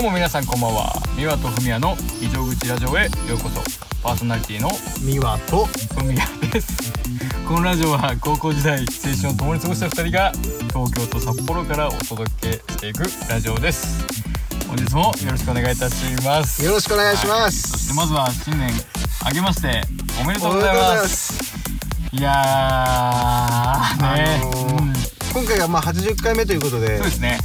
うも皆さんこんばんは。三輪とふみやの非常口ラジオへようこそ。パーソナリティのミワとふみやです。このラジオは高校時代青春を共に過ごした2人が東京と札幌からお届けしていくラジオです。本日もよろしくお願いいたします。よろしくお願いしまはい。そしすてまずは新年明けましておめでとうございおめでとうございまます。すいやーね、あのーうん。今回がまあ80回目ということでそうですね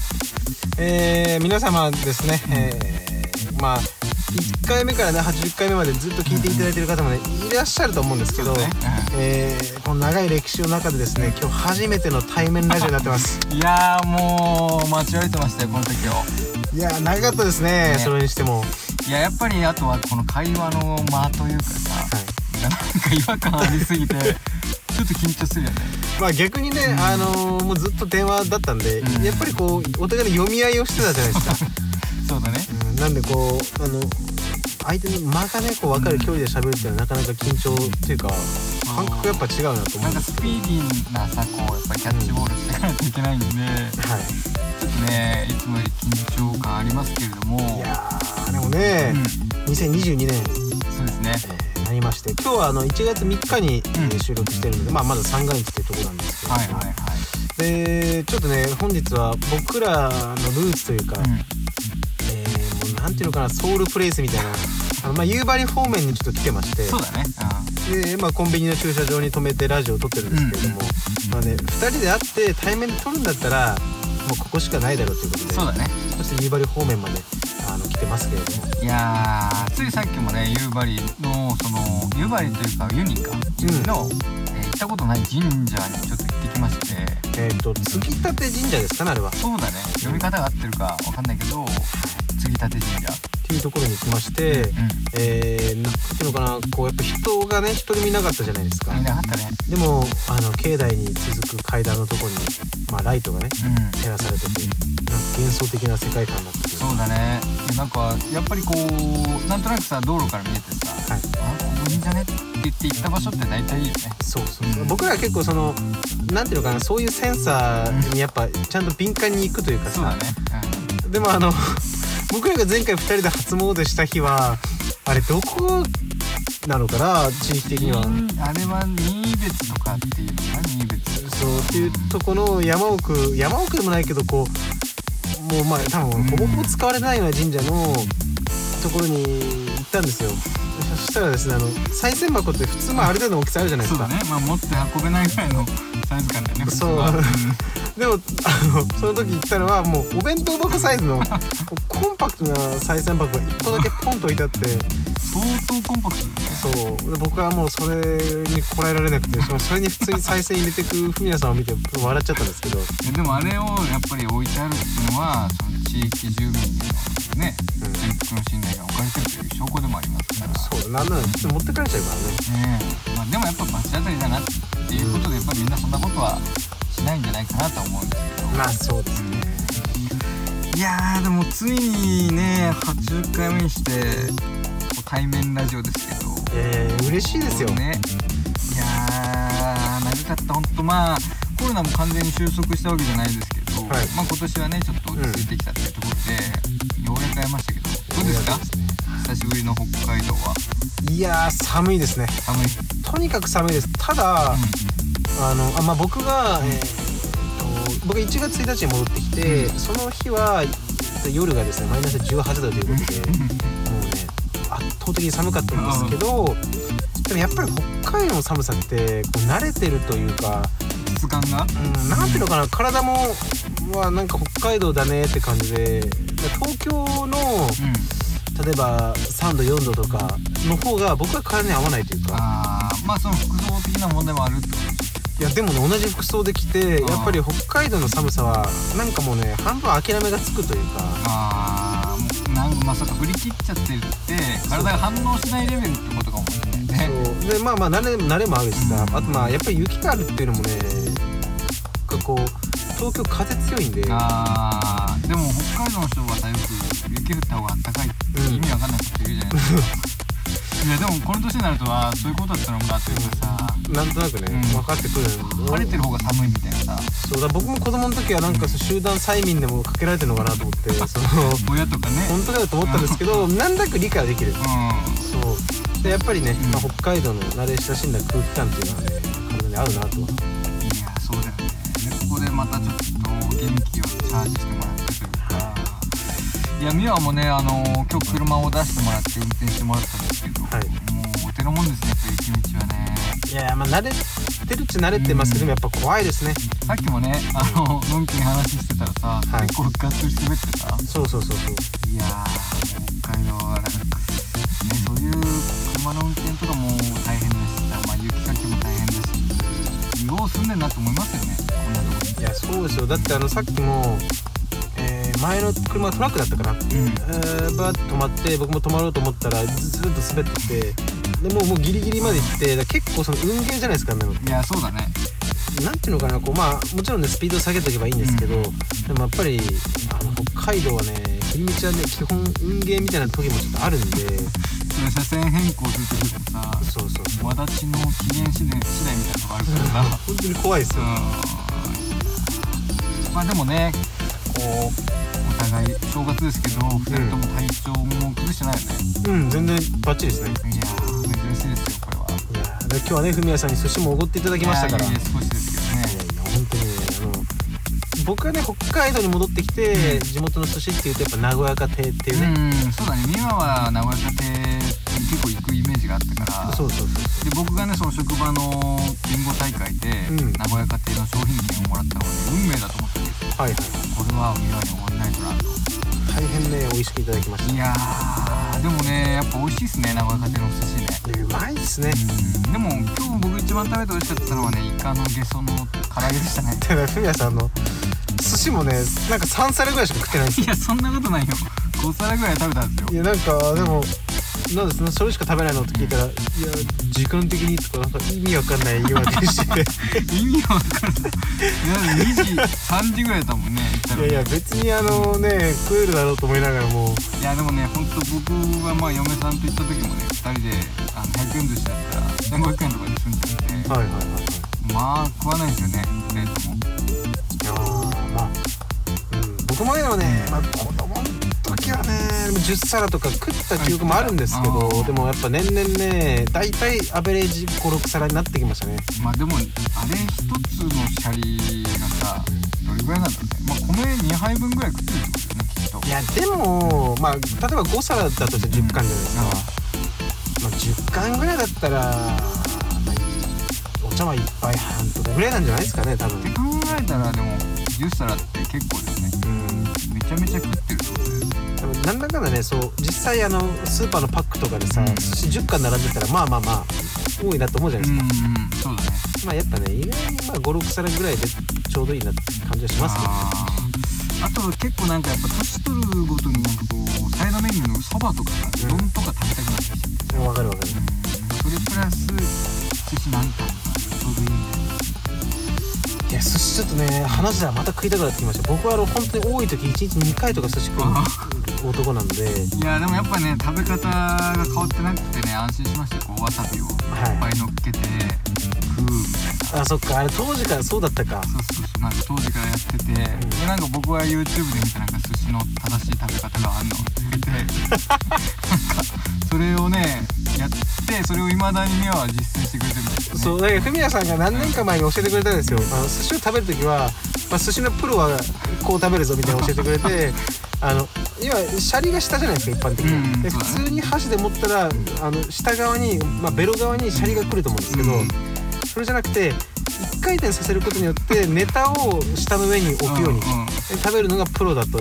えー、皆様ですね、えー、まあ1回目からね80回目までずっと聞いていただいている方もねいらっしゃると思うんですけど、ね。えー、この長い歴史の中でですね今日初めての対面ラジオになってます。いやーもう待ちわびてましたよこの時を。いやー長かったですねね。それにしても、いややっぱりあとはこの会話の間というかさはい、なんか違和感ありすぎてちょっと緊張するよね。まあ逆にね、あのーもうずっと電話だったんで、うん。やっぱりこうお互いの読み合いをしてたじゃないですか。そうだね。うん。なんでこうあの相手の間がねこう分かる距離で喋るっていうのはなかなか緊張っていうか感覚がやっぱ違うなと思なかうんんですけどスピーディーなさこうやっぱりキャッチボールしていかないといけないんで、はい。ちょっとねいつもより緊張感ありますけれども。いやーでもね、2022年、そうですね。えーなりまして今日はあの1月3日に、収録してるので、まあ、まだ三が日っていうところなんですけど、はいはいはい。でちょっとね本日は僕らのルーツというか、うん。えーもうなんていうのかなソウルプレイスみたいなあの、まあ、夕張方面にちょっと来てまして。そうだね。で、まあ、コンビニの駐車場に止めてラジオを撮ってるんですけれども、まあね、2人で会って対面で撮るんだったらもうここしかないだろうということでうんそうだね。そして夕張方面まであの来てますけれども。いやーついさっきもね夕張のその夕張というかユニかユニの、えー行ったことない神社にちょっと行ってきまして。えっ、と継ぎ立て神社ですかねあれは。っそうだね。読み方が合ってるかわかんないけど継ぎ立て神社。ていうところに来まして、うえー、なんていうのかなこうやっぱ人がね一人もいなかったじゃないですか。んいなかったね。でもあの境内に続く階段のところに、まあ、ライトがねうん。照らされてて幻想的な世界観だったそうだね。でなんかやっぱりこうなんとなくさ道路から見えてさ、はい。あここいいんじゃねって言って行った場所って大体いいよね。そうそうそう、うん。僕らは結構そのなんていうのかなそういうセンサーにやっぱちゃんと敏感に行くというかさ。そうだね、でもあの 僕らが前回2人で初詣した日はあれどこなのかな地域的には。うん、あれは新別とかっていうのかな新別。そうっていうとこの山奥山奥でもないけどこうもうまあ多分ほぼほぼ使われないような神社のところに行ったんですよ。そしたらですねあの賽銭箱って普通まあある程度の大きさあるじゃないですか。そうだね。まあ持って運べないぐらいのサイズ感だよねそう。はでもあのその時行ったのはもうお弁当箱サイズのコンパクトな賽銭箱が1個だけポンと置いてあって。相当コンパクトだねそう。で僕はもうそれにこらえられなくてそれに普通に再生入れてくフミヤさんを見て笑っちゃったんですけど。えでもあれをやっぱり置いてあるっていうのは地域住民のねうん全幅の信頼が置かれてるという証拠でもありますから。そうなんなら持って帰れちゃうからね。ねえ。まあ、でもやっぱ罰当たりだなっていうことでやっぱりみんなそんなことはしないんじゃないかなとは思うんですけど、まあそうですね。いやーでもついにね80回目にして対面ラジオですけど。えー、嬉しいですよ、ね。いやー長かった。ほんとまあコロナも完全に収束したわけじゃないですけど、はい。まあ今年はねちょっと落ち着いてきたっていうところで、ようやく会えましたけどどうですか？久しぶりの北海道は。いやー寒いですね。寒い、とにかく寒いです。ただ、うあのあまあ僕が、えーっと僕1月1日に戻ってきて、その日は夜がですねマイナス18度ということでもうね圧倒的に寒かったんですけどでもやっぱり北海道の寒さってこう慣れてるというか、ん、質感が？うん、なんていうのかな体もはなんか北海道だねって感じで。東京のうん。例えば3度4度とかの方が僕は体に合わないというか。あーまあその服装的な問題もあるっていやでもね同じ服装で着てやっぱり北海道の寒さはなんかもうね半分諦めがつくというか。あーもうなんまさか振り切っちゃってるって体が反応しないレベルってことかもしれないね。そう。でまあまあ慣れ慣れもあるしさ。うん。あとまあやっぱり雪があるっていうのもねこう東京風強いんで。あーでも北海道の人はさよく雪降った方が暖かい。ってうん。意味わかんないこと言うじゃないですか、いやでもこの年になるとはそういうことだったのかっていうかさ。なんとなくね、うん。分かってくる。晴れてる方が寒いみたいなさ。そうだ僕も子供の時はなんかそう集団催眠でもかけられてるのかなと思ってその親とかね。本当だよと思ったんですけどなんだか理解はできる。うそう。でやっぱりね、うん。まあ、北海道の慣れ親しんだ空気感っていうのはね体に合うなとはまたちょっと元気をチャージしてもらったというかいや美和もねあの今日車を出してもらって運転してもらったんですけど、はい。もうお手のもんですねやっぱ雪道はね。いやまあ慣れてるっちゃ慣れてますけど、うんやっぱ怖いですね。さっきもねあののんきに話してたらさ、はい。結構ガッツリ滑ってさそうそうそうそう。いやー北海道はなんかね。そういう車の運転とかも大変だしさ、まあ、雪かきも大変だしよう住んでんなと思いますよね。こんなとこやそうですよ。だってあのさっきも、えー前の車トラックだったかな、うん。えー、バーッと止まって僕も止まろうと思ったらずずっと滑ってきてでもうもうギリギリまで行ってだから結構その運ゲーじゃないですかあんなの。いやそうだね。なんていうのかなこうまあもちろんねスピード下げておけばいいんですけど、うん。でもやっぱりあの北海道はね切り道はね基本運ゲーみたいな時もちょっとあるんで。それ車線変更する時もさそうそうそう。わだちの期限次第次第みたいなとこあるからさ 本当に怖いですよ、うんまあでもねこうお互い正月ですけど2人とも体調も崩してないよね、うん。全然バッチリですね。いやー珍しいですよこれは。いやーで今日はねふみやさんに寿司もおごっていただきましたから。いやいや少しですけどね。いやいや本当にねあの僕がね北海道に戻ってきて、地元の寿司っていうとやっぱ名古屋家庭っていうね、うんそうだね。美和は名古屋家庭に結構行くイメージがあったから。そうそうそうで僕がねその職場のビンゴ大会で、うん。名古屋家庭の商品券をもらったのがね運命だと思った。んですよはい。はいこれは美和におごんないとなと大変ね美味しくいただきました。いやーでもねやっぱ美味しいっすね名古屋家庭の寿司ね。でうまいですね。うん。でも今日僕一番食べて美味しかったのはねイカのゲソの唐揚げでしたね。ただふみやさんの。寿司もねなんか3皿ぐらいしか食ってないんですよ。いやそんなことないよ。5皿ぐらい食べたんですよ。いやなんかでもなんですねそれしか食べないの？って聞いたら「いや時間的に」とかなんか意味わかんない言い訳して。意味わかんない。いや2時3時ぐらいだもんねいやいや別にあのね食えるだろうと思いながらも。いやでもね本当僕はまあ嫁さんと行った時もね2人であの100円寿司だったら1500円とかで済んじゃって、はいはいはい。はいまあ食わないですよね2人とも。いやーまあ、うん、僕もでもね、まあ、時はねでも10皿とか食った記憶もあるんですけあどー。でもやっぱ年々ね大体アベレージ56皿になってきましたね。まあでもあれ一つのシャリがさどれぐらいなんだろうねまあ米2杯分ぐらい食ってるってことだよねきっと。いやでもまあ例えば5皿だとして10貫じゃないですか、まあ、10貫ぐらいだったら、まあ、お茶碗1杯半とかぐらいなんじゃないですかね多分。って考えたらでも10皿って結構ですねうんめちゃめちゃ食ってるってことだよねなんだかんだねそう実際あのスーパーのパックとかでさ、うん。寿司10貫並んでたらまあまあまあ多いなと思うじゃないですか、うんうんそうだね。まあやっぱね意外にまあ56皿ぐらいでちょうどいいなって感じはしますけどね。あー。あと結構なんかやっぱ年取るごとになんかこうサイドメニューのそばとかさうん。丼とか食べたくなってきて。さわかるわかる。うん。それプラス寿司何貫とかちょうどいいんだよねいや寿司ちょっとね話したらまた食いたくなってきました。僕はあの本当に多い時1日2回とか寿司食う男なんで。いやでもやっぱね食べ方が変わってなくてね安心しましたよ。こうわさびをい。っはいぱい乗っけて食う。みたいなあそっかあれ当時からそうだったか。そうそうそう。なんか当時からやってて、でなんか僕は YouTube で見てなんか寿司の正しい食べ方があんのって言って。なんかそれをねやってそれをいまだにミワは実践してくれてるんですよね。そうだからフミヤさんが何年か前に教えてくれたんですよ。あの寿司を食べる時は、まあ、寿司のプロはこう食べるぞみたいなの教えてくれてあの要はシャリが下じゃないですか一般的に、でうんそうだね普通に箸で持ったらあの下側に、まあ、ベロ側にシャリが来ると思うんですけど、うんそれじゃなくて一回転させることによってネタを下の上に置くように、うんうんで食べるのがプロだと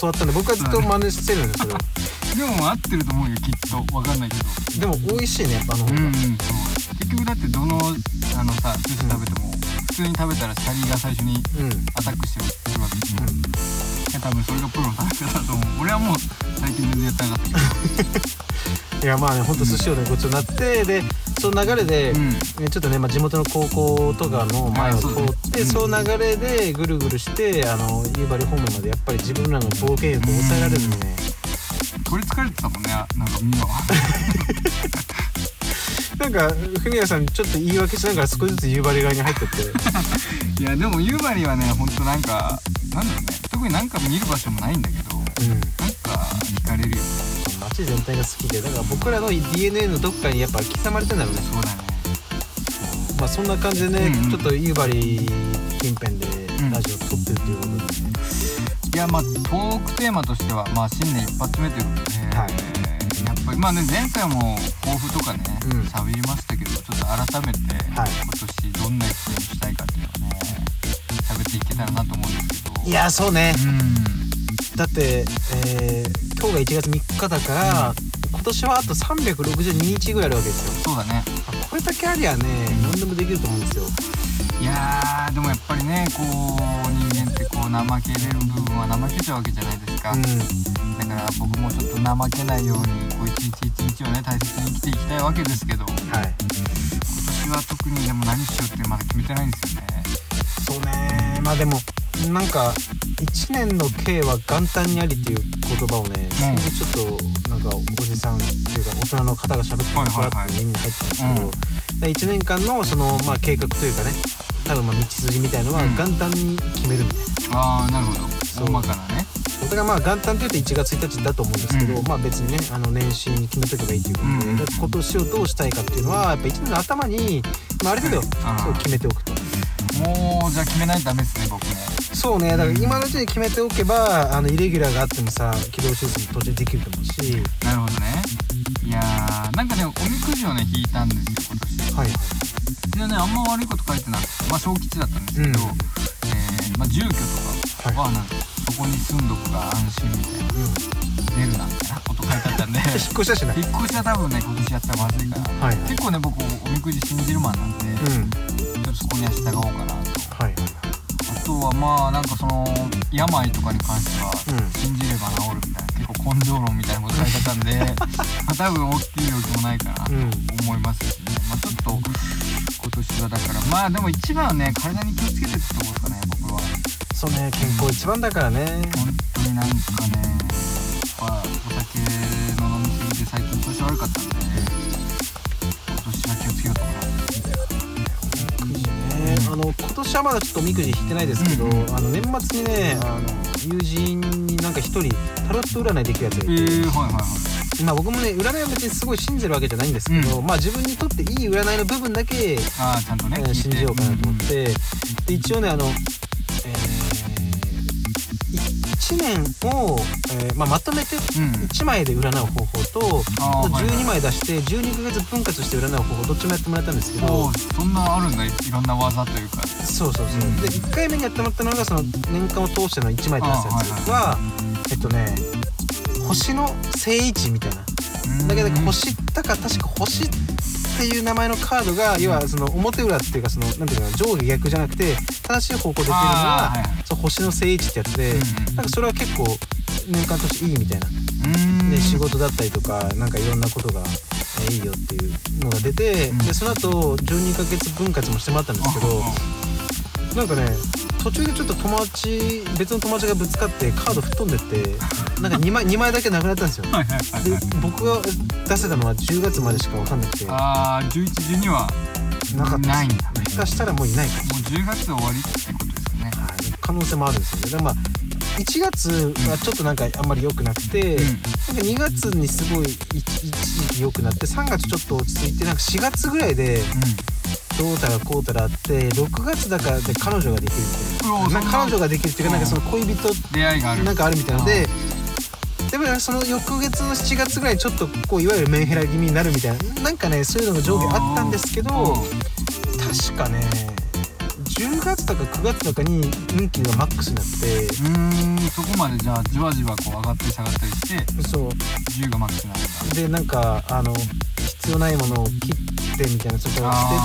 教わったんで僕はずっと真似してるんですけど でも合ってると思うよきっとわかんないけどでも美味しいねやっぱあの、うんうんそう結局だってどのあのさ寿司食べても普通に食べたらシャリが最初にうんアタックしてくるわけですよ、いや多分それがプロの食べ方だと思う俺はもう最近全然やってなかったいやまあねほんと寿司をねごちそうになってでその流れで、うんねちょっとね、まあ、地元の高校とかの前を通あそうってその流れでぐるぐるしてあの夕張方面までやっぱり自分らの冒険欲を抑えられずにね取りつかれてたもんねなんかみんなはなんかフミヤさんちょっと言い訳しながら少しずつ夕張側に入ってって。いやでも夕張はねほんとなんかなんだろうね。特になんか見る場所もないんだけどうん。なんか惹かれるよね。街全体が好きでだから僕らの DNA のどっかにやっぱ刻まれてんだろうね。そうだね。まあそんな感じでね、うんうん。ちょっと夕張近辺でんラジオ撮ってるということで、いやまあトークテーマとしてはまあ新年一発目ということで、はい。やっぱりまあね前回も抱負とかねうん。喋、りましたけどちょっと改めて、はい。今年どんな一年にしたいかっていうのをね喋っていけたらなと思うんですけど。いやそうね。うん。だって、えー今日が1月3日だから、今年はあと362日ぐらいあるわけですよ。そうだね。あこれだけありゃね何でもできると思うんですよ。いやーでもやっぱりねこう人間ってこう怠けれる部分は怠けちゃうわけじゃないですか、うん。だから僕もちょっと怠けないようにこう一日一日をね大切に生きていきたいわけですけど。今はい。年は特にでも何しようってまだ決めてないんですよね。そうね。まあでもなんか1年の計は元旦にありっていう言葉をね、うん。ちょっとなんかおじさんっていうか大人の方が喋ってもらって耳に入ったんですけど、うんで1年間のその、まあ、計画というかね多分まあ道筋みたいのはうん。元旦に決めるみたいな、ああなるほど。そう。大まかなね。だからまあ元旦というと1月1日だと思うんですけど、うん。まあ別にねあの年始に決めとけばいいということで,、うんで今年をどうしたいかっていうのはやっぱ1年の頭に、まあ、ある程度あー。そう決めておくと。もうじゃあ決めないとダメですね僕ね。そうね。だから今のうちに決めておけばあのイレギュラーがあってもさ軌道修正も途中できると思うし。なるほどね。いやーなんかねおみくじをね引いたんですよ今年。はい。はいでねあんま悪いこと書いてなくてまあ小吉だったんですけど、うまあ、住居とかはなんか、そこに住んどくが安心みたいな。うん。出るなみたいなこと書いてあったんで。引っ越しだしな引っ越しは多分ね今年やったらまずいから。はい。結構ね僕おみくじ信じるマンなんで、うん。ちょっとそこには従おうかなと。はい。あとはまあなんかその病とかに関してはうん。信じれば治るみたいな結構根性論みたいなこと書いてあったんで まあ多分大きい病気もないかなとうん。思いますしね、まあちょっと今年はだからまあでも一番はね体に気をつけてってとこですかねそうね健康一番だからね。本当になんかねやっぱお酒の飲みすぎて最近調子悪かったんで今年は気をつけようと思いますくじねあの今年はまだちょっとおみくじ引いてないですけど、うんうんあの年末にねあの友人になんか一人タロット占いできるやつがいて、えー、はいはいはいまあ僕もね占いは別にすごい信じるわけじゃないんですけど、まあ自分にとっていい占いの部分だけああちゃんとねえー聞いて。信じようかなと思って、で一応ねあの、1年を、えーまあ、まとめてうん。1枚で占う方法と、あとあーはいはい。12枚出して12ヶ月分割して占う方法どっちもやってもらったんですけどそんなあるんだいろんな技というか。そうそうそう、うん。で1回目にやってもらったのがその年間を通しての1枚出すやつはえっとね星の正位置みたいな。だけど星だから確か星っていう名前のカードが要はその表裏っていうかそのなんていうかな上下逆じゃなくて正しい方向で出てるのあーははいはい。そう星の正位置ってやつでなんかそれは結構年間としていいみたいな。うん。で仕事だったりとかなんかいろんなことが、えーいいよっていうのが出て、うん。でその後12ヶ月分割もしてもらったんですけどなんかね途中でちょっと友達別の友達がぶつかってカード吹っ飛んでってなんか2枚 ,2 枚だけなくなったんですよ。はいはいはいではい。僕が出せたのは10月までしか分かんなくて。なああ11時にはかったです。ないんだ。下手したらもういないかももう10月終わりってことですかね。はい。可能性もあるんですよ。ねでまあ1月はちょっとなんかあんまり良くなくて、うんなんか2月にすごい一一時期良くなって3月ちょっと落ち着いてなんか4月ぐらいでどうたらこうたらあって6月だからで彼女ができるみたいう。ななんか彼女ができるっていうかなんかその恋人出会いがある。なんかあるみたいなのででもその翌月の7月ぐらいにちょっとこういわゆるメンヘラ気味になるみたいななんかねそういうのが上下あったんですけど確かね10月とか9月とかに運気がマックスになってうーんそこまでじゃあじわじわこう上がったり下がったりしてそう。10がマックスになるんだでなんかあの必要ないものを切ってみたいなそこ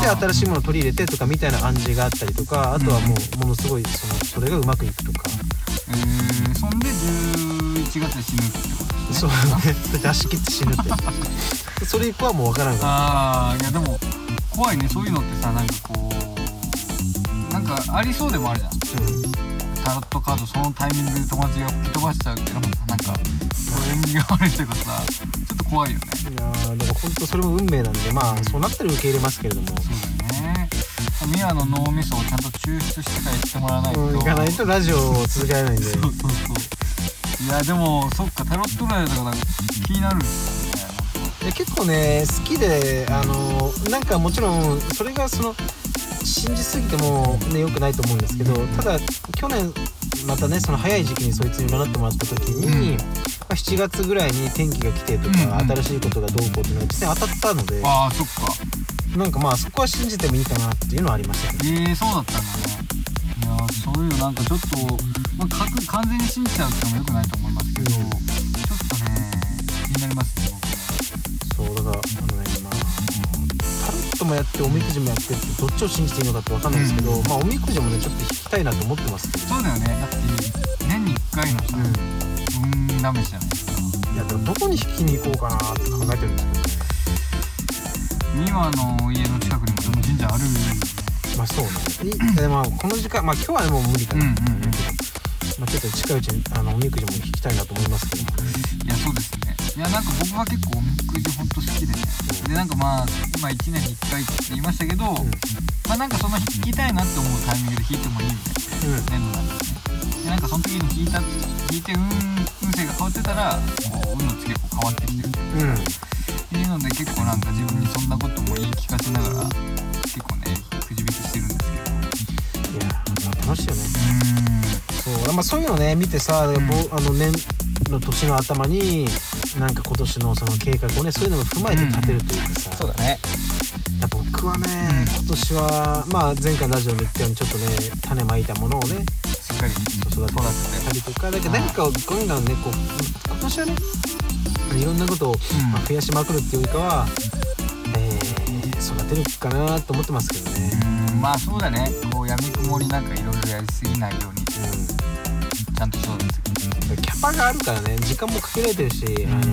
て新しいものを取り入れてとかみたいな暗示があったりとかあとはもうものすごいそのそれがうまくいくとか。えー、そんで11月で死ぬってことですそうね。ね出し切って死ぬって。それ以降はもう分からんからああいやでも怖いね。そういうのってさなんかこうなんかありそうでもあるじゃん。うん。タロットカードそのタイミングで友達が吹き飛ばしちゃうっていうのもなんか縁起が悪いというかさちょっと怖いよね。いやーだから本当それも運命なんでまあそうなったら受け入れますけれども。そうだね。ミワの脳みそをちゃんと抽出してから言ってもらわないと、うん行かないとラジオを続けられないんで。そうそうそう。いやでもそっかタロットライダーとかなんか気になるんですよ結構ね好きであのなんかもちろんそれがその信じすぎてもね良くないと思うんですけどただ去年またねその早い時期にそいつに占ってもらった時に、うん。まあ、7月ぐらいに天気が来てとか、うんうん。新しいことがどうこうっていうのが実際当たったのでああそっか。なんかまあそこは信じてもいいかなっていうのはありましたけどええそうだったんだね。いやーそういうのなんかちょっと、まあ、かく完全に信じちゃうってのもよくないと思いますけど、うん。ちょっとね気になりますねそうだからあのねもやっておみくじもやってってどっちを信じていいのかって分かんないですけど、うん。まあおみくじもねちょっと引きたいなと思ってます。そうだよね。だって年に1回のさ、うん。運試しじゃないですかいやでもどこに引きに行こうかなって考えてるんですけどね美和の家の近くにもその神社ある。よねまあそうね。いでまあこの時間まあ今日はねもう無理かな、うんうんうん。まあちょっと近いうちにあのおみくじも引きたいなと思いますけど。もいやそうですね。いやなんか僕は結構おみくじほんと好きでねでなんかまあ今1年に1回って言いましたけど、まあなんかその引きたいなって思うタイミングで引いてもいいみたいな年度なんですね。でなんかその時に引いた引いて運運勢が変わってたらこう運のつけ変わってきてる。うん、うん、っていうので結構なんか自分にそんなことも言い聞かせながら結構ねくじ引きしてるんですけど。いやまあ楽しいよね。うそう。まあそういうのね見てさ、んぼあの年の年の頭になんか今年のその計画をねそういうのも踏まえて立てるというかさ、そうだね。いや僕はね、うん。今年はまあ前回ラジオで言ったようにちょっとね種まいたものをねしっかり。育てたりとかだけど何かをガンガンねこう今年はねいろんなことを、うん。まあ、増やしまくるっていうよりかは、えー育てるかなと思ってますけどね、うんまあそうだね。こうやみくもになんかいろいろやりすぎないようにちゃんと育てていくうん、キャパがあるからね時間もかけられてるし、あの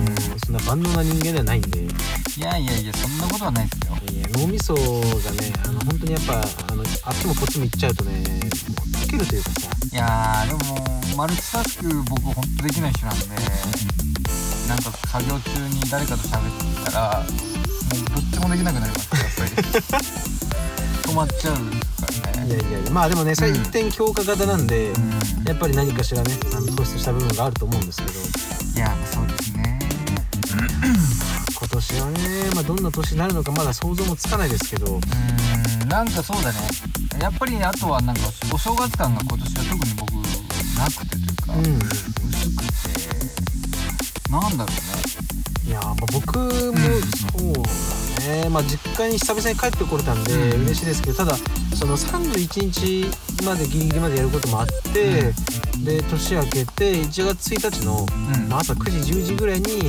そんな万能な人間ではないんで。いいやいやいやそんなことはないですよ。や脳みそがねあの本当にやっぱあのあっちもこっちも行っちゃうとねもう溶けるというかさ。いやーでもマルチタスク僕ほんとできない人なんでなんか作業中に誰かと喋ってたらもうどっちもできなくなりますよやっぱり 止まっちゃうからね。いやいやいやまあでもねそ一点強化型なんで、うん。やっぱり何かしらねあの突出した部分があると思うんですけど。いやそうですね。今年はね、まあ、どんな年になるのかまだ想像もつかないですけど。うんなんかそうだね。やっぱりあとはなんかお正月感が今年は特に僕なくてというか、うん。薄くて。なんだろうね。いやまあ僕もそうだね、まあ、実家に久々に帰ってこれたんでうん。嬉しいですけどただその31日までギリギリまでやることもあって、で年明けて1月1日の、うん。まあ、朝9時10時ぐらいに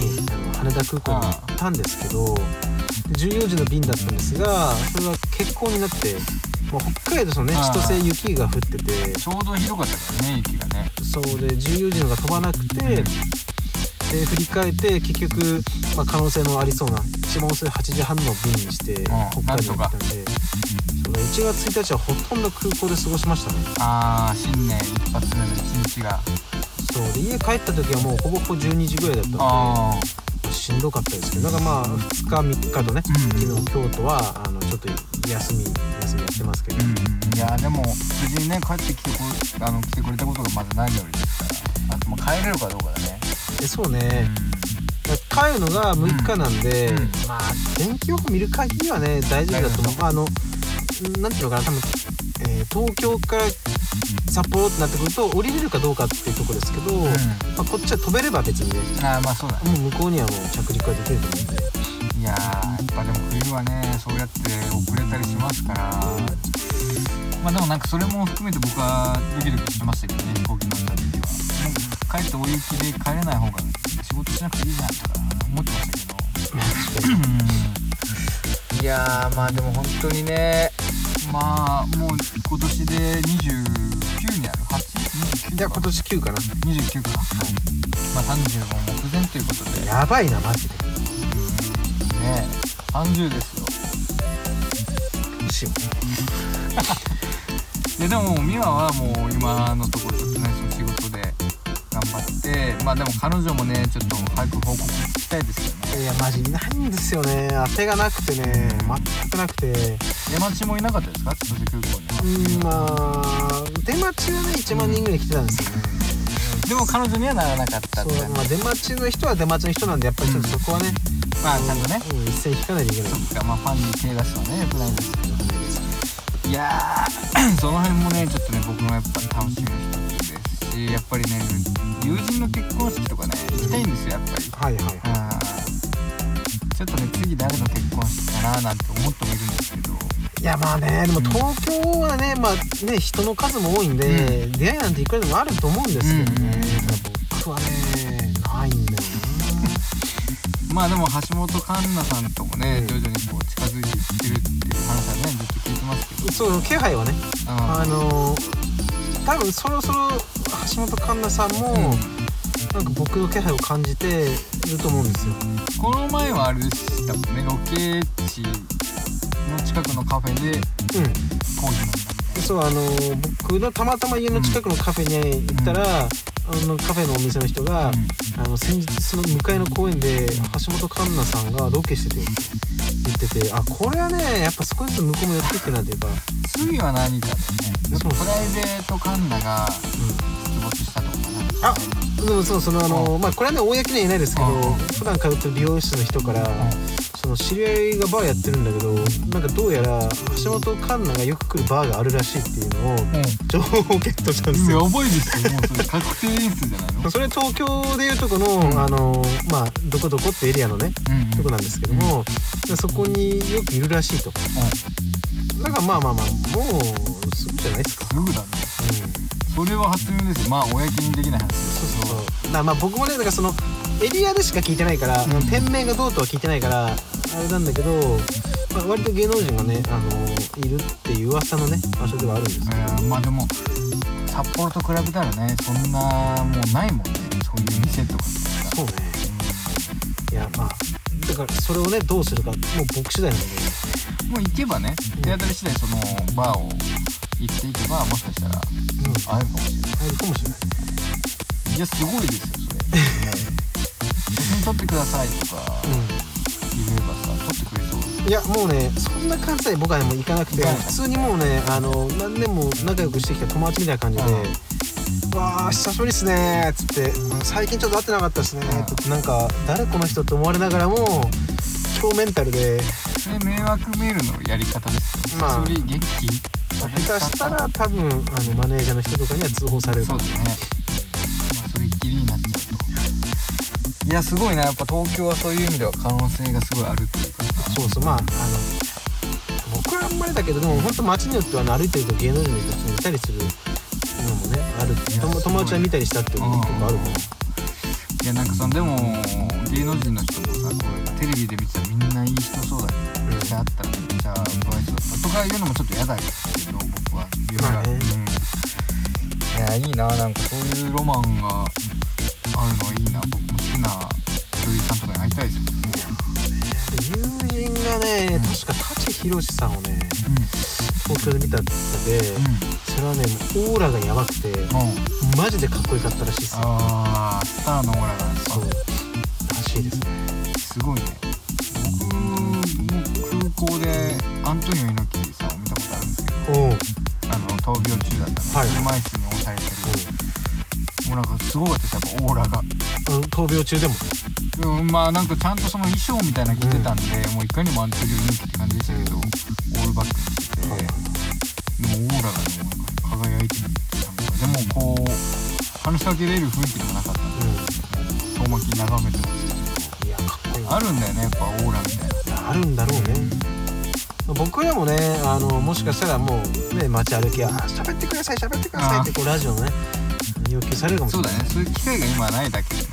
羽田空港に行ったんですけど14時の便だったんですがそれが欠航になって、まあ、北海道そのね千歳雪が降ってて。ちょうど広かったからね雪がね。そうで14時のが飛ばなくて、で振り返って結局、まあ、可能性のありそうな一番遅い8時半の便にしてん北海道に行ったんでそうだ1月1日はほとんど空港で過ごしましたね。ああ新年一発目の一日が。そうで家帰った時はもうほぼほぼ12時ぐらいだったのあでしんどかったですけどだからまあ2日3日とね、うん。昨日京都はあのちょっと休み休みやってますけど、うんいやでも無事にね帰ってきてこあの来てくれたことがまず何よりですから。あとまあ帰れるかどうかだねでそうね、帰るのが6日なんで、うん。まあ天気予報見る限りはね大丈夫だと思う。あのなんていうのかな多分、えー東京から札幌ってなってくると降りれるかどうかっていうところですけど、うん。まあ、こっちは飛べれば別にねああまあそうだね。もう向こうにはもう着陸はできると思うんでいやーやっぱでも冬はねそうやって遅れたりしますから。まあでもなんかそれも含めて僕はドキドキしてましたけどね帰って大雪で帰れない方が仕事しなくていいじゃんとか思ってましたけど。いやーまあでも本当にね。まあもう今年で29になる。8?29 じゃあ今年9かな。29か、まあ30も目前ということで。やばいなマジで。うんねえ。30ですよ。ど うしよで でも美和はもうまあでも彼女もねちょっと早く報告聞きたいですよね。いやマジいないんですよね。当てがなくてね全くなくて。出待ちもいなかったですか？千歳空港には。うんまあ出待ちはね1万人ぐらい来てたんですよね、でも彼女にはならなかったそうまあ出待ちの人は出待ちの人なんでやっぱりちょっとそこはね、まあちゃんとね。うん、一線引かないといけない。そっかまあファンに手出すのはねよくないですけどいやー その辺もねちょっとね僕もやっぱ楽しみですしやっぱりね友人の結婚式とかね行きたいんですよやっぱり。はいはいちょっとね次誰の結婚式かななんて思ってもいるんですけど。いやまあねでも東京はねまあね人の数も多いんで、出会いなんていくらでもあると思うんですけどね、うんうんうん僕はねないんだよ まあでも橋本環奈さんともね、うん。徐々にこう近づいていってるっていう話はねずっと聞いてますけど。なそう気配はね。ああの多分そろそろ橋本環奈さんも、なんか僕の気配を感じてると思うんですよ。この前はあれでしたもんねロケ地の近くのカフェでうん。コーヒー飲んだみたいそうあの僕のたまたま家の近くのカフェに行ったら、あのカフェのお店の人が、な、あの先日その向かいの公園で橋本環奈さんがロケしてて言っててあこれはねやっぱ少しずつ向こうもやっていってるなっていうか、次は何かでね。やっぱプライベートカンナが出没したとかな。あでもそうそのあのまあこれはね公には言えないですけどうん。普段通ってる美容室の人からその知り合いがバーやってるんだけどなんかどうやら橋本環奈がよく来るバーがあるらしいっていうのをうん、情報をゲットしたんですよ。やばいですよ。もうそれ確定演出じゃないのそれ東京でいうとこの、ん。あのまあどこどこってエリアのねとこなんですけども、でそこによくいるらしいと。だからまあまあまあもうすぐじゃないですか。すぐだね。うんそれは初耳です。よまあ公にできない話ですけど。そうそうだまあ僕もねだからそのエリアでしか聞いてないから、うん店名がどうとは聞いてないからあれなんだけど、まあ、割と芸能人がね、あのいるっていう噂のね場所ではあるんですけど、えーまあでも札幌と比べたらねそんなもうないもんね。そういう店とか。そうね。いやまあだからそれをねどうするかもう僕次第なんでうんもう行けばね手当たり次第そのバーを行っていけばもしかしたらうん。会えるかもしれない。あるかもしれない。いやすごいですよそれ。写真撮ってくださいとか言えばさ撮ってくれそううんいやもうねそんな関西僕はねもう行かなくて普通にもうねあの何年も仲良くしてきた友達みたいな感じでうん「わあ久しぶりっすね」っつって「最近ちょっと会ってなかったっすね」うんっなんか誰この人って思われながらも超メンタルで。それ迷惑メールのやり方です。よまあ。元気？下手したら多分あのマネージャーの人とかには通報される。そうですね。まあそれっきりになっちゃうといやすごいな。やっぱ東京はそういう意味では可能性がすごいあるっていうか。さそうそう。まああの僕はあんまりだけどでも本当街によってはね歩いてると芸能人の人にいたりするある友友達は見たりしたっていうのも結構あるからいやなんかそのでも芸能人の人もさこうテレビで見てたらみんないい人そうだけどめっちゃあったらめっちゃかわいそうだとかいうのもちょっと嫌だけど僕は言うが、まあね。うん、いやいいななんかそういうロマンがあるのいいな僕も好きな女優さんとかに会いたいですよ。友人がね確か舘ひろしさんをね東京で見たって言っててそれはねオーラがやばくてうん。うん、うん、マジでかっこよかったらしいっすよ。あースターのオーラが。そう。らしいですね。すごいね。僕も空港でアントニオ猪木さんを見たことあるんですけどあの闘病中だったんで、はい。車椅子に押されてる、もうなんかすごかったですやっぱオーラが。闘病中でも。でもまあなんかちゃんとその衣装みたいなの着てたんで、もういかにもアントニオ猪木って感じでしたけど、話しかけれる雰囲気でもなかったんで遠巻きに眺めてましたけいやかっこいいあるんだよねやっぱオーラみたいなあるんだろう。ね僕らもねあのもしかしたらもう。ね街歩きはあ「喋ってください喋ってください」ってこう。ラジオのね要求されるかもしれないそう。だねそう。いう。機会が今ないだけでね、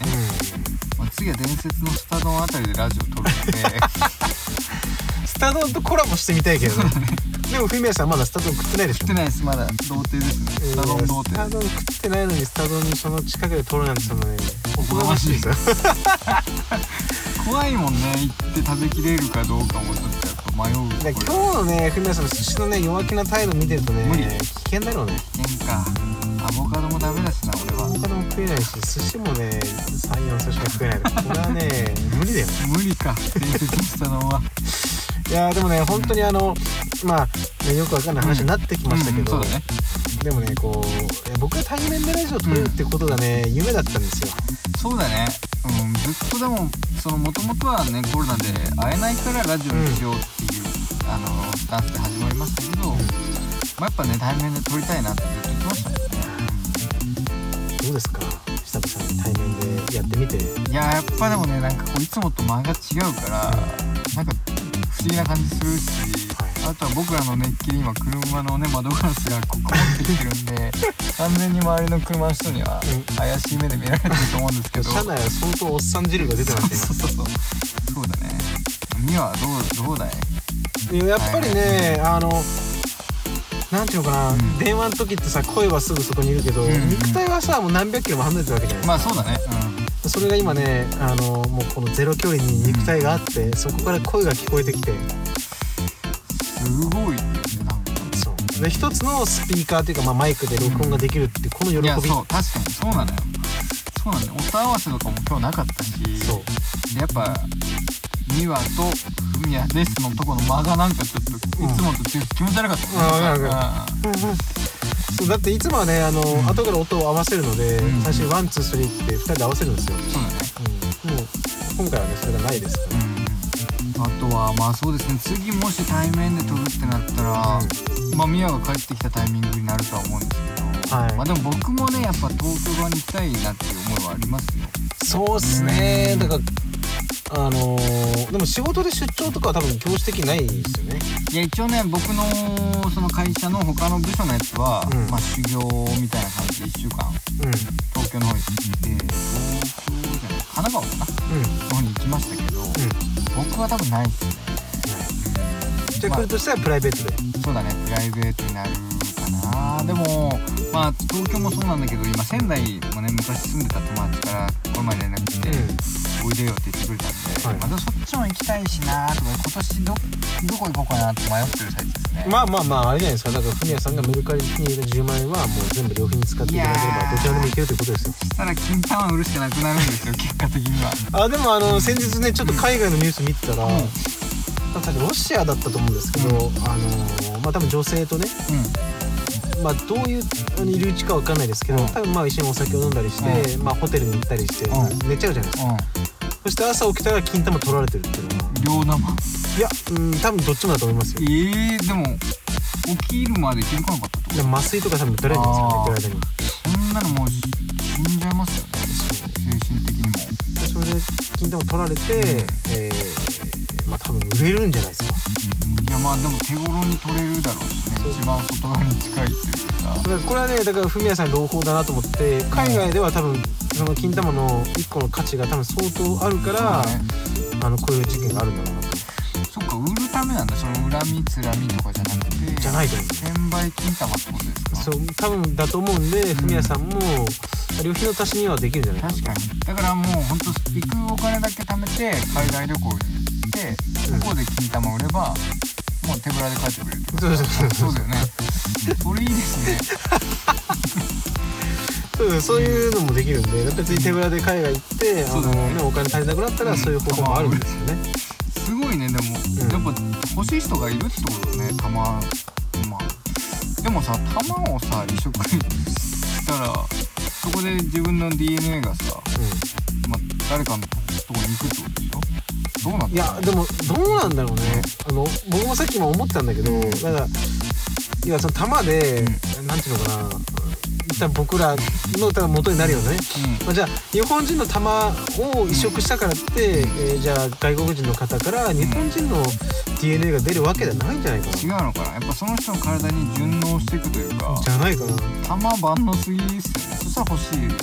まあ、次は伝説のスタドンあたりでラジオ撮るんでう。んスタドンとコラボしてみたいけどねでもフミヤさんまだスタドン食ってないでしょ？食ってないですまだ。童貞ですね。スタドン童スタ貞ドン食ってないのにスタドンにその近くで撮るなんてそのね。おこがましいです。よ 怖いもんね。行って食べきれるかどうかもちょっとやっぱ迷う。で今日のねフミヤさんの寿司のね弱気な態度見てるとね無理。危険だろうね。危険か。アボカドもダメだしな俺は。他でも食えないし寿司もね34寿司が食えない。これはね無理だよ。無理か。伝説したのはいやーでもね本当にあのまあ、ね、よくわかんない話になってきましたけど、うんうんそうだね。でもねこう僕は対面でラジオ撮れるってことがね、夢だったんですよ。そうだね。うんずっとでもその元々はねコロナで会えないからラジオにしようっていう、あのスタンスで始まりましたけど、まあ、やっぱね対面で撮りたいなってずっと言ってましたもん。ね、どうですか？久々に対面でやってみて。うんいややっぱでもねなんかこういつもと間が違うからなんか不思議な感じするし、はい。あとは僕らの熱気で今車のね窓ガラスがこう曇ってきてるんで 完全に周りの車の人にはうん。怪しい目で見られてると思うんですけど。車内は相当おっさん汁が出てますそうそうそう。そうだね。ミワはどうどうだい？ややっぱりね、あのなんていうのかな、うん。電話の時ってさ声はすぐそこにいるけど、うんうん肉体はさもう何百キロも離れてるわけじゃない。ですか、まあそうだねそれが今ねあのもうこのゼロ距離に肉体があって、そこから声が聞こえてきて。うんすごいそう。で一つのスピーカーっていうか、まあ、マイクで録音ができるってこの喜び、いやそう確かに。そうなのよ。そうなんだよ。音合わせとかも今日なかったし。そう。でやっぱミワとフミヤですのとこの間がなんかちょっといつもと気持ち悪かった。もん。あだっていつもはねあの、ん。後から音を合わせるので、うん。最初に one two three って2人で合わせるんですよ、そうだね。うん、もう今回はねそれがないですから、うん。あとはまあそうですね。次もし対面で撮るってなったら、まあミヤが帰ってきたタイミングになるとは思うんですけど、はい。まあでも僕もねやっぱ東京側に行きたいなっていう思いはありますよ。そうっすね。うん。だからあのーでも仕事で出張とかは多分教師的にないですよね。いや一応ね僕のその会社の他の部署のやつは、うん。まあ修行みたいな感じで1週間うん。東京の方に行って東京じゃない神奈川かなうん。の方に行きましたけど、僕は多分ないですね。じゃあ来るとしたらプライベートで。そうだねプライベートになるかな。でもまあ東京もそうなんだけど今仙台もね昔住んでた友達からこの前連絡来て、おいでよって言ってくれたんで、はい。またそっちも行きたいしなとか今年どどこ行こうかなって迷ってる最中ですね。まあまあまああれじゃないですかだからフミヤさんがメルカリに入れた10万円はもう全部両費に使っていただければどちらでもいけるということですよ。そしたら金玉売るしかなくなるんですよ結果的には。あでもあの先日ねちょっと海外のニュース見てたら、うん。多分ロシアだったと思うんですけど、うん。あのまあ多分女性とねまあどういうあのいるうちかわかんないですけど、うん。多分まあ一緒にお酒を飲んだりして、まあホテルに行ったりして、うん。寝ちゃうじゃないですか。うんそして朝起きたら金玉取られてるっていうのは両生いやうん多分どっちもだと思いますよ。えー、でも起きるまで気づかなかったってこと？でも麻酔とか多分取られてるんですよ寝てる間にそんなのもう死んじゃいますよね。精神的にも。それで金玉取られて、えー、まあ多分売れるんじゃないですか。いやまあでも手頃に取れるだろうしね。一番外側に近いっていうか。だからこれはねだからフミヤさん朗報だなと思って海外では多分その金玉の1個の価値が多分相当あるから、ね。あのこういう事件があるんだろうなと。そっか売るためなんだ。その恨みつらみとかじゃなくてじゃないと思う。転売金玉ってことですか？そう多分だと思うんでフミヤさんも旅費の足しにはできるんじゃないかな確かにだからもうほんと行くお金だけ貯めて海外旅行に行ってうん。ここで金玉売ればもう手ぶらで帰ってくれるそうそうそうそう。だよね。これいいですねそうそういうのもできるんで別に手ぶらで海外行って、あのそうだね。ね、お金足りなくなったらうん。そういう方法もあるんですよね、すごいねでも、やっぱ欲しい人がいるってことね玉まあでもさ玉をさ移植したらそこで自分の DNA がさ、まあ、誰かのとこに行くってことでしょ？どうなんいだやでもどうなんだろうね。あの僕もさっきも思ったんだけどだからいやその玉で、なんていうのかな僕らの多分元になるよね、まあ、じゃあ日本人の玉を移植したからって、えーじゃあ外国人の方から日本人の DNA が出るわけではないんじゃないか。な、違うのかな？やっぱその人の体に順応していくというか。じゃないかな。玉万能すぎですよね。そしたら欲しいよね。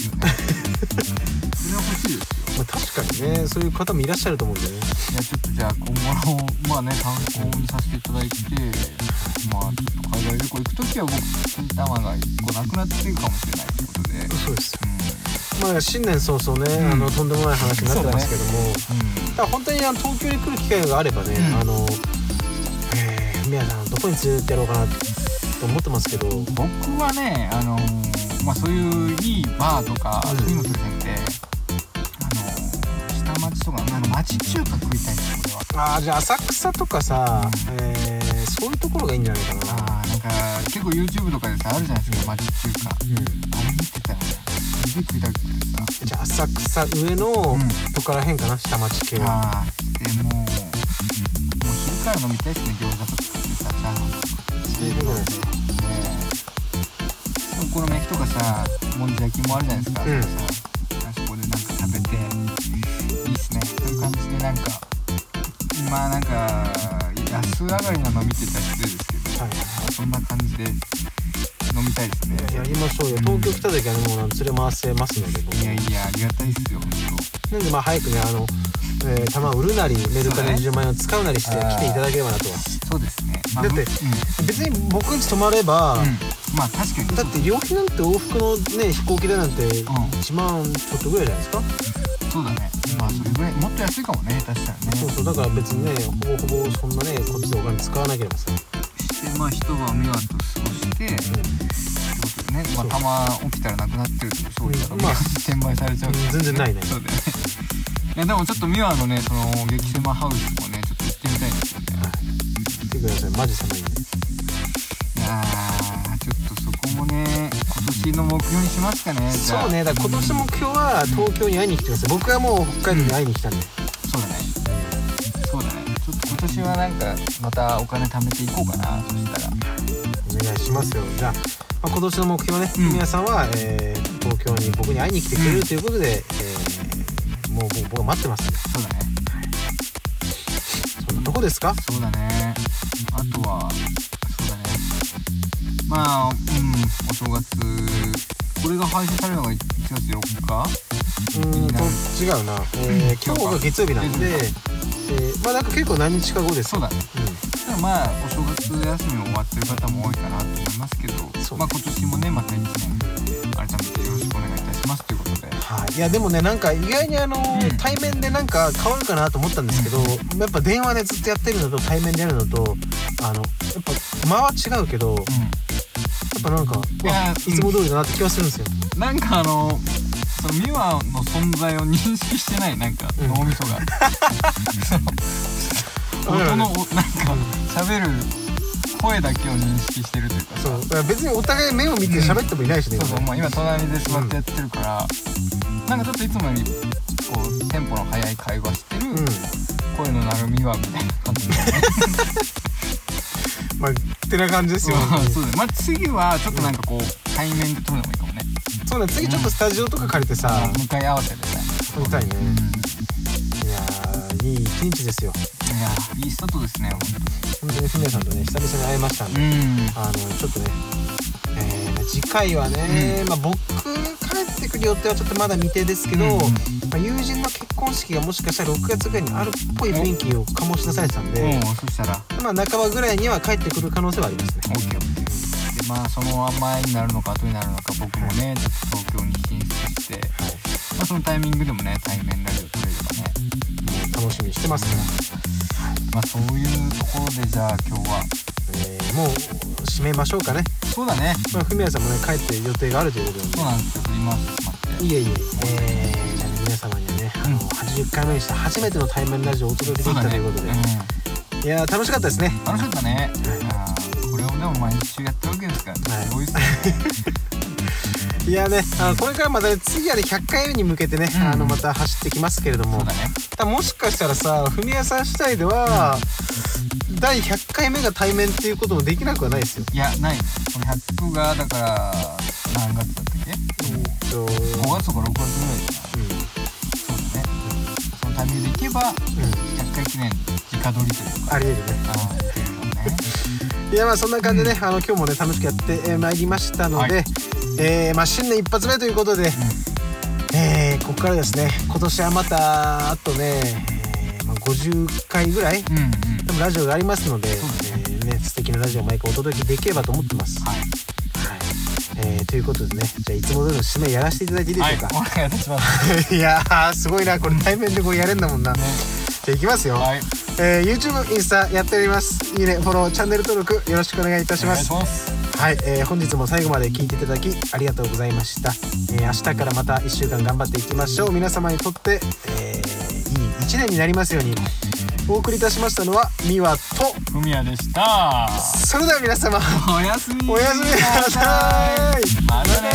そ れは欲しいですよまあ、確かにねそういう方もいらっしゃると思うんだよね。いやちょっとじゃあ今後のまあね参考にさせていただいてまあちょっと海外旅行行く時は僕金玉が1個なくなってるかもしれないってことでそうですうまあ新年早々ね、うんあのとんでもない話になってますけども、んうんだ本当にあの東京に来る機会があればね、うんあの宮さんどこに連れてってやろうかなと思ってますけど僕はねあのまあそういういいバーとか、うんそういうのとかじゃなくてあのー下町とかなんか町中華食いたいんですよ俺はああじゃあ浅草とかさ、えーそういうところがいいんじゃないかな。あーなんか結構 YouTube とかでさあるじゃないですか町中華。うん。あれ見てたらねすげえ食いたくてさ。じゃあ浅草上のうん。とこらへんかな下町系は。あーでもうもう昼から飲みたいですね餃子とか食ってさチャーハンとかそういうことでお好み焼きとかさもんじゃ焼きもあるじゃないですか、うん。さまあなんか安上がりな飲みって言ったら失礼ですけど、はい。そんな感じで飲みたいですね。やりましょうよ東京来た時はねもう連れ回せますので僕いやいやありがたいっすよ本なんでまあ早くねあの、えー、玉を売るなりメルカリそうだね20万円を使うなりして来ていただければなと。は当そうですね、まあ、だってうん。別に僕んち泊まれば、うん。まあ確かに。だって料費なんて往復のね飛行機代なんて1万ちょっとぐらいじゃないですか、そうだね。まあそれぐらいもっと安いかもね下手したらね。そうそうだから別にねほぼほぼそんなねこっちでお金使わなければさ、してまあ一晩美和と過ごして、ってことでねまあたま起きたらなくなってるってそういううんまあ転売されちゃううん全然ないねそうだよね。いやでもちょっと美和のねその激狭ハウスもねちょっと行ってみたいんですよね。来てください。マジ寒いんで年の目標にしますかねじゃあ。そうねだから今年目標は東京に会いに来てください。僕はもう北海道に会いに来たんで、そうだね。そうだね。ちょっと今年はなんかまたお金貯めていこうかなそしたら。お願いしますよ。じゃあ、まあ、今年の目標はね、うん。皆さんは、えー東京に僕に会いに来てくれるということで、えーもう僕は待ってます。んでそうだね。そんなとこですか？そうだね。あとはそうだねまあうんお正月。これが配信されるのが1月4日うーんと違うな、えー今日が月曜日なんで、えーまあなんか結構何日か後ですそうだ。ねただまあお正月休み終わってる方も多いかなと思いますけど。まあ今年もねまた1年改めてよろしくお願いいたしますということで。はい、いやでもねなんか意外にあの、ん対面でなんか変わるかなと思ったんですけど、やっぱ電話でずっとやってるのと対面でやるのとあのやっぱ間は違うけどやぱなんかいやわいつも通りだなって気はするんですよ、んなんかあのその美和の存在を認識してないなんかうん。脳みそが、その音のおなんか喋る声だけを認識してるというか。さそう。別にお互い目を見て喋ってもいないしね、そうそう、まあ、今隣で座ってやってるから、なんかちょっといつもよりこうテンポの速い会話してる、うん。声の鳴る美和みたいな感じで まあってな感じですよ、そうだね。まあ次はちょっとなんかこう、対面で撮るのもいいかもね。そうね。次ちょっとスタジオとか借りてさ、向かい合わせでね。撮りたいね、うん。いやーいい一日ですよ。いやいいスタートですね本当に。ふみやさんとね久々に会えましたんで、あのちょっとね、えー次回はね、まあ、僕帰ってくる予定はちょっとまだ未定ですけど、うんうん。まあ、友人の結婚式がもしかしたら6月ぐらいにあるっぽい雰囲気を醸し出されてたんで、うんそしたら。まあ、半ばぐらいには帰ってくる可能性はありますね。でまあその前になるのか後になるのか僕もね東京に進出して、まあ、そのタイミングでもね対面ラジオ撮れればね。楽しみにしてますから、まあそういうところでじゃあ今日は。えーもう締めましょうかね。そうだね。まあ、ふみやさんもね帰って予定があるということで、そうなんですよ。振り回してしまって。いえいえ、えーじゃあね皆様にはね、あのうん80回目にして初めての対面ラジオをお届けできたということで、うん、いやー楽しかったですね。楽しかったね、これをでも毎日やってるわけですからね、はい。すごいっすよね。いやね、あのこれからまた次あれ100回目に向けてね、うん。あのまた走ってきますけれども。そうだね。ただもしかしたらさふみやさん次第では、第100回目が対面っていうこともできなくはないですよ。いやないこの100がだから何月だったっけ？と5月とか6月ぐらいか。なそうだね。そのタイミングでいけばうんうん100回記念直撮りというか。ありえるね。ああいけるもんね。いやまあそんな感じでね、あの今日もね楽しくやってえーまいりましたので、はい。えーまあ新年一発目ということで、えーここからですね。今年はまたあとね、えーまあ、50回ぐらいうんうんラジオがありますので、そうですえーね、素敵なラジオを毎回お届けできればと思ってます。はい。はい。えーということでねじゃあいつも通りの締めやらせていただいていいでしょうか、はい。お願いいたします。い、やーすごいなこれ対面でこれやれんだもんな、じゃあいきますよ、はい。えー、YouTube インスタやっております。いいねフォローチャンネル登録よろしくお願いいたします。はい、えー本日も最後まで聞いていただきありがとうございました、えー明日からまた1週間頑張っていきましょう。皆様にとって、えーいい1年になりますようにお送りいたしましたのはミワとふみやでした。それでは皆様おやすみ。おやすみなさい。また